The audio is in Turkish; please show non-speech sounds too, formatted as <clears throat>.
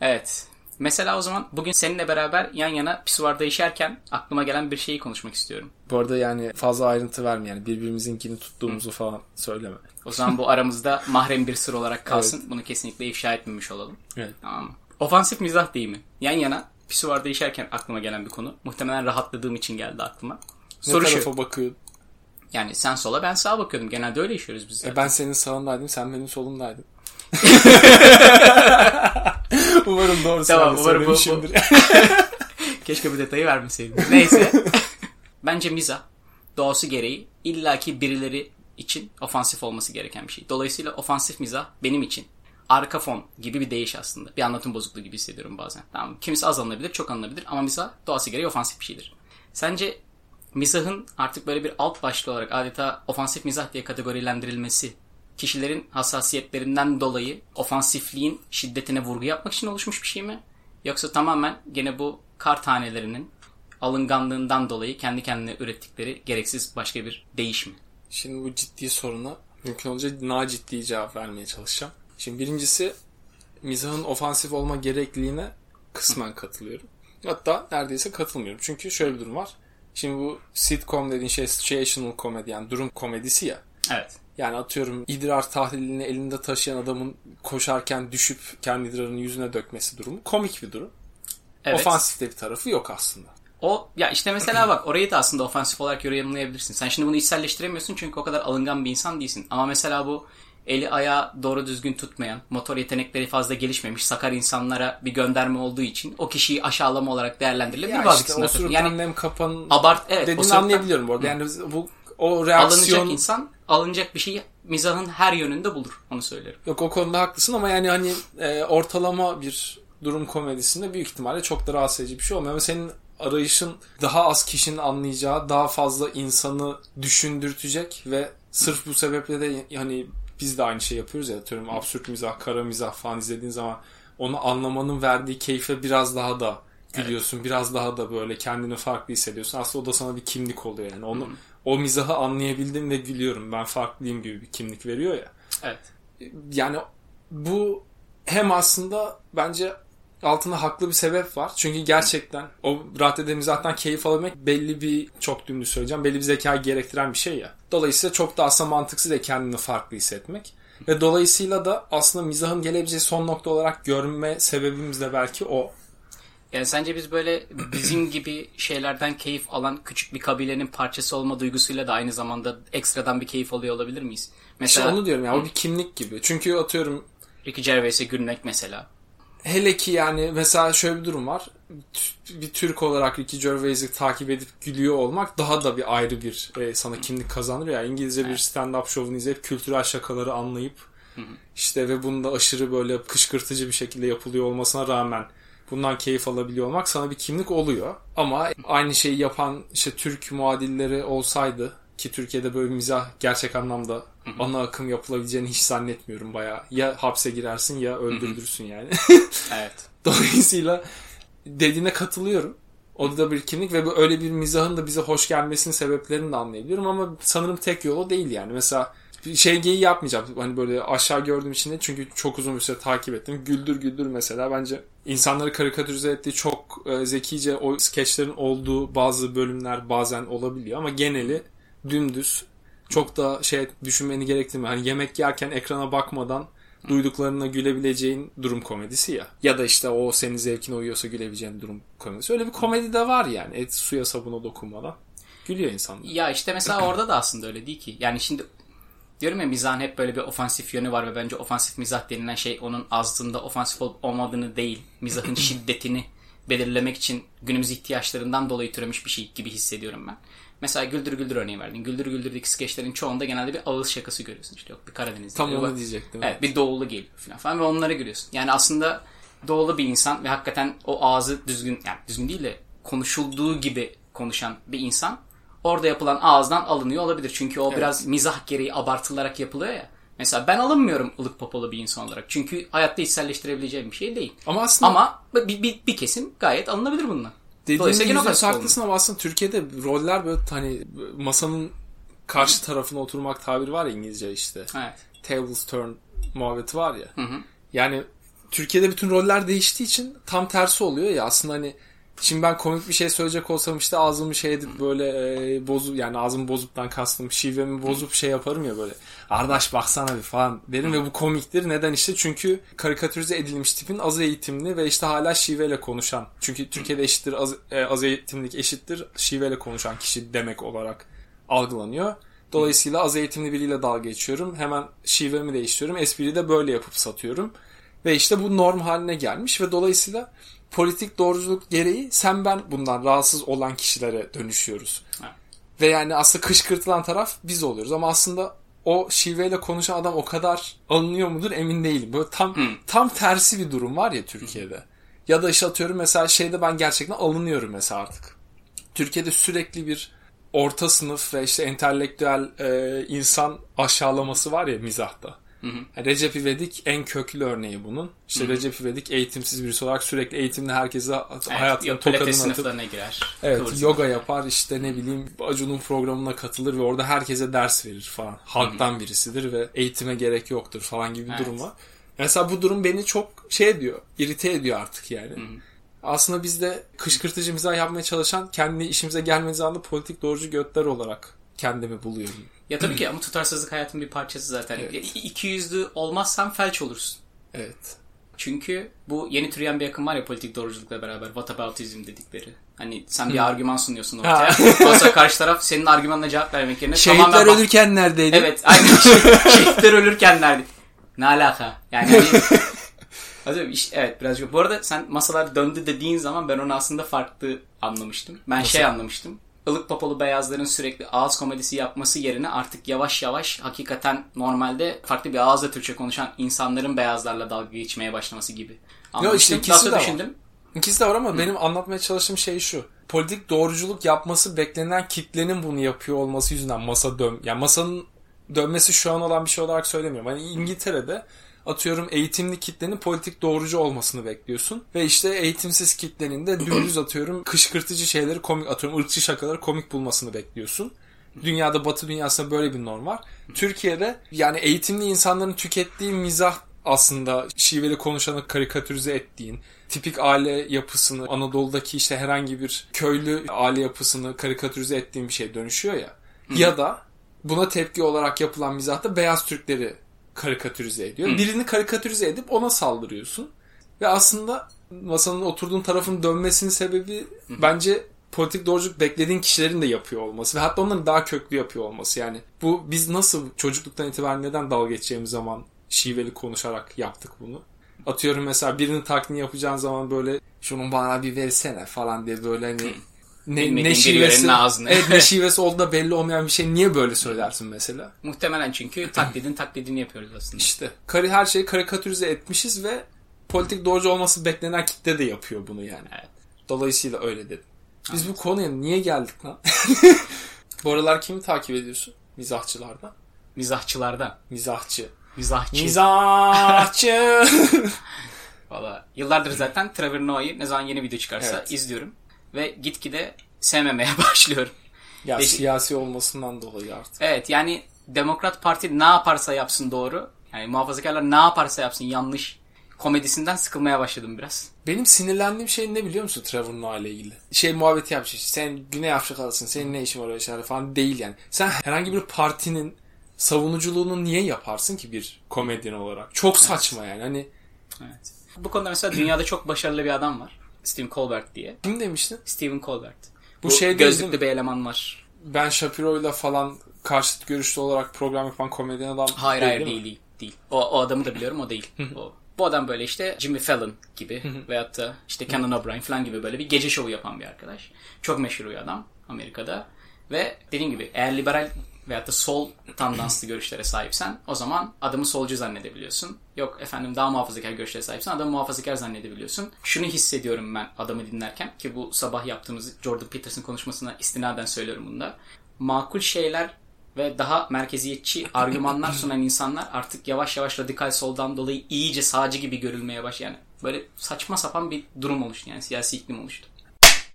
Evet. Mesela o zaman bugün seninle beraber yan yana pisuarda işerken aklıma gelen bir şeyi konuşmak istiyorum. Bu arada yani fazla ayrıntı verme yani birbirimizinkini tuttuğumuzu falan söyleme. O zaman bu aramızda <laughs> mahrem bir sır olarak kalsın. Bunu kesinlikle ifşa etmemiş olalım. Evet. Tamam mı? Ofansif mizah değil mi? Yan yana pisuarda işerken aklıma gelen bir konu. Muhtemelen rahatladığım için geldi aklıma. Ne Soru şu. tarafa bakıyor? Yani sen sola ben sağa bakıyordum. Genelde öyle işiyoruz biz. E ben senin sağındaydım, sen benim solumdaydın. <laughs> <laughs> umarım doğru Tamam, umarım bu- bu-. <laughs> Keşke bu detayı vermeseydin. Neyse. <laughs> Bence mizah doğası gereği illaki birileri için ofansif olması gereken bir şey. Dolayısıyla ofansif mizah benim için arka fon gibi bir değiş aslında. Bir anlatım bozukluğu gibi hissediyorum bazen. Tamam? Kimisi az alınabilir, çok alınabilir ama mizah doğası gereği ofansif bir şeydir. Sence mizahın artık böyle bir alt başlığı olarak adeta ofansif mizah diye kategorilendirilmesi kişilerin hassasiyetlerinden dolayı ofansifliğin şiddetine vurgu yapmak için oluşmuş bir şey mi? Yoksa tamamen gene bu kar tanelerinin alınganlığından dolayı kendi kendine ürettikleri gereksiz başka bir değiş mi? Şimdi bu ciddi soruna mümkün olunca daha ciddi cevap vermeye çalışacağım. Şimdi birincisi mizahın ofansif olma gerekliliğine kısmen katılıyorum. Hatta neredeyse katılmıyorum. Çünkü şöyle bir durum var. Şimdi bu sitcom dediğin şey situational comedy yani durum komedisi ya. Evet. Yani atıyorum idrar tahlilini elinde taşıyan adamın koşarken düşüp kendi idrarını yüzüne dökmesi durumu komik bir durum. Evet. Ofansif de bir tarafı yok aslında. O ya işte mesela bak orayı da aslında ofansif olarak yorumlayabilirsin. Sen şimdi bunu içselleştiremiyorsun çünkü o kadar alıngan bir insan değilsin. Ama mesela bu eli ayağı doğru düzgün tutmayan, motor yetenekleri fazla gelişmemiş sakar insanlara bir gönderme olduğu için o kişiyi aşağılama olarak değerlendirilebilir Ya bazı işte tarafından. Yani kapan abart evet dediğini anlayabiliyorum bu arada. Yani bu o alınacak reaksiyon insan alınacak bir şeyi mizahın her yönünde bulur. Onu söylerim. yok o konuda haklısın ama yani hani e, ortalama bir durum komedisinde büyük ihtimalle çok da rahatsız edici bir şey olmuyor. Ama senin arayışın daha az kişinin anlayacağı, daha fazla insanı düşündürtecek ve sırf bu sebeple de hani biz de aynı şey yapıyoruz ya atıyorum absürt mizah, kara mizah falan izlediğin zaman onu anlamanın verdiği keyfe biraz daha da gülüyorsun. Biraz daha da böyle kendini farklı hissediyorsun. Aslında o da sana bir kimlik oluyor yani. Onu o mizahı anlayabildim ve gülüyorum. Ben farklıyım gibi bir kimlik veriyor ya. Evet. Yani bu hem aslında bence altında haklı bir sebep var. Çünkü gerçekten o raddede mizahtan keyif alabilmek belli bir çok dümdüz söyleyeceğim. Belli bir zekayı gerektiren bir şey ya. Dolayısıyla çok da aslında mantıksız da kendini farklı hissetmek. Ve dolayısıyla da aslında mizahın gelebileceği son nokta olarak görme sebebimiz de belki o. Yani sence biz böyle bizim <clears throat> gibi şeylerden keyif alan küçük bir kabilenin parçası olma duygusuyla da aynı zamanda ekstradan bir keyif alıyor olabilir miyiz? İşte Mesela onu diyorum ya o bir kimlik gibi. Çünkü atıyorum Ricky Gervais'e gülmek mesela. Hele ki yani mesela şöyle bir durum var. Bir Türk olarak Ricky Gervais'i takip edip gülüyor olmak daha da bir ayrı bir e, sana kimlik kazandırıyor. Yani İngilizce bir stand-up şovunu izleyip kültürel şakaları anlayıp işte ve bunda aşırı böyle kışkırtıcı bir şekilde yapılıyor olmasına rağmen bundan keyif alabiliyor olmak sana bir kimlik oluyor. Ama aynı şeyi yapan işte Türk muadilleri olsaydı ki Türkiye'de böyle bir mizah gerçek anlamda ana akım yapılabileceğini hiç zannetmiyorum bayağı. Ya hapse girersin ya öldürülürsün yani. <laughs> Evet. <laughs> Dolayısıyla dediğine katılıyorum. O da bir kimlik ve bu öyle bir mizahın da bize hoş gelmesinin sebeplerini de anlayabiliyorum ama sanırım tek yolu değil yani. Mesela şey geyi yapmayacağım. Hani böyle aşağı gördüğüm için de çünkü çok uzun bir süre takip ettim. Güldür Güldür mesela bence insanları karikatürize ettiği çok e, zekice o skeçlerin olduğu bazı bölümler bazen olabiliyor ama geneli dümdüz çok da şey düşünmeni gerektirmiyor. Hani yemek yerken ekrana bakmadan duyduklarına gülebileceğin durum komedisi ya. Ya da işte o senin zevkine uyuyorsa gülebileceğin durum komedisi. Öyle bir komedi de var yani. Et suya sabuna dokunmadan. Gülüyor insanlar. Ya işte mesela orada da aslında öyle değil ki. Yani şimdi diyorum ya mizahın hep böyle bir ofansif yönü var ve bence ofansif mizah denilen şey onun aslında ofansif olup olmadığını değil, mizahın <clears throat> şiddetini belirlemek için günümüz ihtiyaçlarından dolayı türemiş bir şey gibi hissediyorum ben. Mesela Güldür Güldür örneği verdin. Güldür Güldür'deki skeçlerin çoğunda genelde bir ağız şakası görüyorsun. İşte yok bir Karadenizli. Tam onu diyecektim. Evet bir doğulu geliyor falan, falan ve onlara gülüyorsun. Yani aslında doğulu bir insan ve hakikaten o ağzı düzgün yani düzgün değil de konuşulduğu gibi konuşan bir insan orada yapılan ağızdan alınıyor olabilir. Çünkü o biraz mizah gereği abartılarak yapılıyor ya. Mesela ben alınmıyorum ılık popolu bir insan olarak. Çünkü hayatta içselleştirebileceğim bir şey değil. Ama aslında Ama bir, bir, bir kesim gayet alınabilir bununla. yüzde ofansif haklısın ama aslında Türkiye'de roller böyle hani masanın karşı tarafına oturmak tabiri var ya İngilizce işte. Evet. Tables turn muhabbeti var ya. Yani Türkiye'de bütün roller değiştiği için tam tersi oluyor ya aslında hani Şimdi ben komik bir şey söyleyecek olsam işte ağzımı şey edip böyle e, bozup yani ağzımı bozuptan kastım şivemi bozup şey yaparım ya böyle. Ardaş baksana bir falan derim ve bu komiktir. Neden işte? Çünkü karikatürize edilmiş tipin az eğitimli ve işte hala şiveyle konuşan. Çünkü Türkiye'de eşittir az, e, az eğitimlik eşittir şiveyle konuşan kişi demek olarak algılanıyor. Dolayısıyla az eğitimli biriyle dalga geçiyorum. Hemen şivemi değiştiriyorum. Espriyi de böyle yapıp satıyorum. Ve işte bu norm haline gelmiş ve dolayısıyla politik doğruculuk gereği sen ben bundan rahatsız olan kişilere dönüşüyoruz. Ha. Ve yani aslında kışkırtılan taraf biz oluyoruz ama aslında o şiveyle konuşan adam o kadar alınıyor mudur emin değilim. Böyle tam tam tersi bir durum var ya Türkiye'de. Ya da işte atıyorum mesela şeyde ben gerçekten alınıyorum mesela artık. Türkiye'de sürekli bir orta sınıf ve işte entelektüel e, insan aşağılaması var ya mizahta. Yani Recep İvedik en köklü örneği bunun. İşte Recep İvedik eğitimsiz birisi olarak sürekli eğitimli herkese Evet, hayatının tokadını atıp girer. Evet yoga yapar işte ne bileyim Acun'un programına katılır ve orada herkese ders verir falan. Halktan birisidir ve eğitime gerek yoktur falan gibi bir Evet. durum var. Mesela bu durum beni çok şey ediyor, irite ediyor artık yani. Aslında biz de kışkırtıcı mizah yapmaya çalışan kendi işimize gelmediği anda politik doğrucu götler olarak kendimi buluyorum. Ya tabii ki ama tutarsızlık hayatın bir parçası zaten. Evet. İki yüzlü olmazsan felç olursun. Evet. Çünkü bu yeni türeyen bir akım var ya politik doğruculukla beraber. Whataboutism dedikleri. Hani sen bir argüman sunuyorsun ortaya. <laughs> Oysa karşı taraf senin argümanına cevap vermek yerine tamamen bak- ölürken neredeydi? Evet aynen. <laughs> Şey- Şehitler ölürken nerede? Ne alaka? Yani hani... <laughs> Hadi işte, evet birazcık. Bu arada sen masalar döndü dediğin zaman ben onu aslında farklı anlamıştım. Ben şey anlamıştım. Ilık popolu beyazların sürekli ağız komedisi yapması yerine artık yavaş yavaş hakikaten normalde farklı bir ağızla Türkçe konuşan insanların beyazlarla dalga geçmeye başlaması gibi. Anlamıştım. işte ikisi de var. düşündüm. İkisi de var ama benim anlatmaya çalıştığım şey şu. Politik doğruculuk yapması beklenen kitlenin bunu yapıyor olması yüzünden masa dön yani masanın dönmesi şu an olan bir şey olarak söylemiyorum. Hani İngiltere'de atıyorum eğitimli kitlenin politik doğrucu olmasını bekliyorsun ve işte eğitimsiz kitlenin de dümdüz atıyorum kışkırtıcı şeyleri komik atıyorum ırkçı şakaları komik bulmasını bekliyorsun. Dünyada batı dünyasında böyle bir norm var. Türkiye'de yani eğitimli insanların tükettiği mizah aslında şiveli konuşanı karikatürize ettiğin, tipik aile yapısını, Anadolu'daki işte herhangi bir köylü aile yapısını karikatürize ettiğin bir şey dönüşüyor ya. Ya da buna tepki olarak yapılan mizahta beyaz Türkleri karikatürize ediyor. Birini karikatürize edip ona saldırıyorsun. Ve aslında masanın oturduğun tarafın dönmesinin sebebi bence politik doğruculuk beklediğin kişilerin de yapıyor olması ve hatta onların daha köklü yapıyor olması. Yani bu biz nasıl çocukluktan itibaren neden dalga geçeceğimiz zaman şiveli konuşarak yaptık bunu. Atıyorum mesela birinin taklidini yapacağın zaman böyle şunun bana bir versene falan diye böyle hani ne, ne şivesi ağzını. evet, ne <laughs> şivesi olduğu da belli olmayan bir şey niye böyle söylersin mesela? Muhtemelen çünkü taklidin taklidini yapıyoruz aslında. İşte kari her şeyi karikatürize etmişiz ve politik doğrucu olması beklenen kitle de yapıyor bunu yani. Evet. Dolayısıyla öyle dedim. Biz bu konuya niye geldik lan? <laughs> bu aralar kimi takip ediyorsun? Mizahçılardan. Mizahçılardan. Mizahçı. Mizahçı. Mizahçı. <laughs> Valla yıllardır zaten Trevor Noah'yı ne zaman yeni video çıkarsa Evet. izliyorum. Ve gitgide sevmemeye <laughs> başlıyorum. ya Beş- siyasi olmasından dolayı artık. Evet yani Demokrat Parti ne yaparsa yapsın doğru. Yani muhafazakarlar ne yaparsa yapsın yanlış. Komedisinden sıkılmaya başladım biraz. Benim sinirlendiğim şey ne biliyor musun Trevor Noah ile ilgili? Şey muhabbeti yapmış. işte, Sen Güney Afrikalısın. Senin ne işin var öyle şeyler falan değil yani. Sen herhangi bir partinin savunuculuğunu niye yaparsın ki bir komedyen olarak? Çok saçma yani. Hani Evet. Bu konuda mesela dünyada çok başarılı bir adam var. Stephen Colbert diye. kim demiştin? Stephen Colbert. Bu Bu, şey değil, gözlüklü değil bir eleman var. Ben Shapiro'yla falan karşıt görüşlü olarak program yapan komedyen adam Hayır hayır mi? değil değil. değil. O, o adamı da biliyorum o değil. o. Bu adam böyle işte Jimmy Fallon gibi veyahut da işte Conan O'Brien falan gibi böyle bir gece şovu yapan bir arkadaş. Çok meşhur bir adam Amerika'da. Ve dediğim gibi eğer liberal veyahut da sol tandanslı görüşlere sahipsen o zaman adamı solcu zannedebiliyorsun. Yok efendim daha muhafazakar görüşlere sahipsen adamı muhafazakar zannedebiliyorsun. Şunu hissediyorum ben adamı dinlerken ki bu sabah yaptığımız Jordan Peterson konuşmasına istinaden söylüyorum bunu da. Makul şeyler ve daha merkeziyetçi argümanlar sunan insanlar artık yavaş yavaş radikal soldan dolayı iyice sağcı gibi görülmeye başladı. Yani böyle saçma sapan bir durum oluştu yani siyasi iklim oluştu.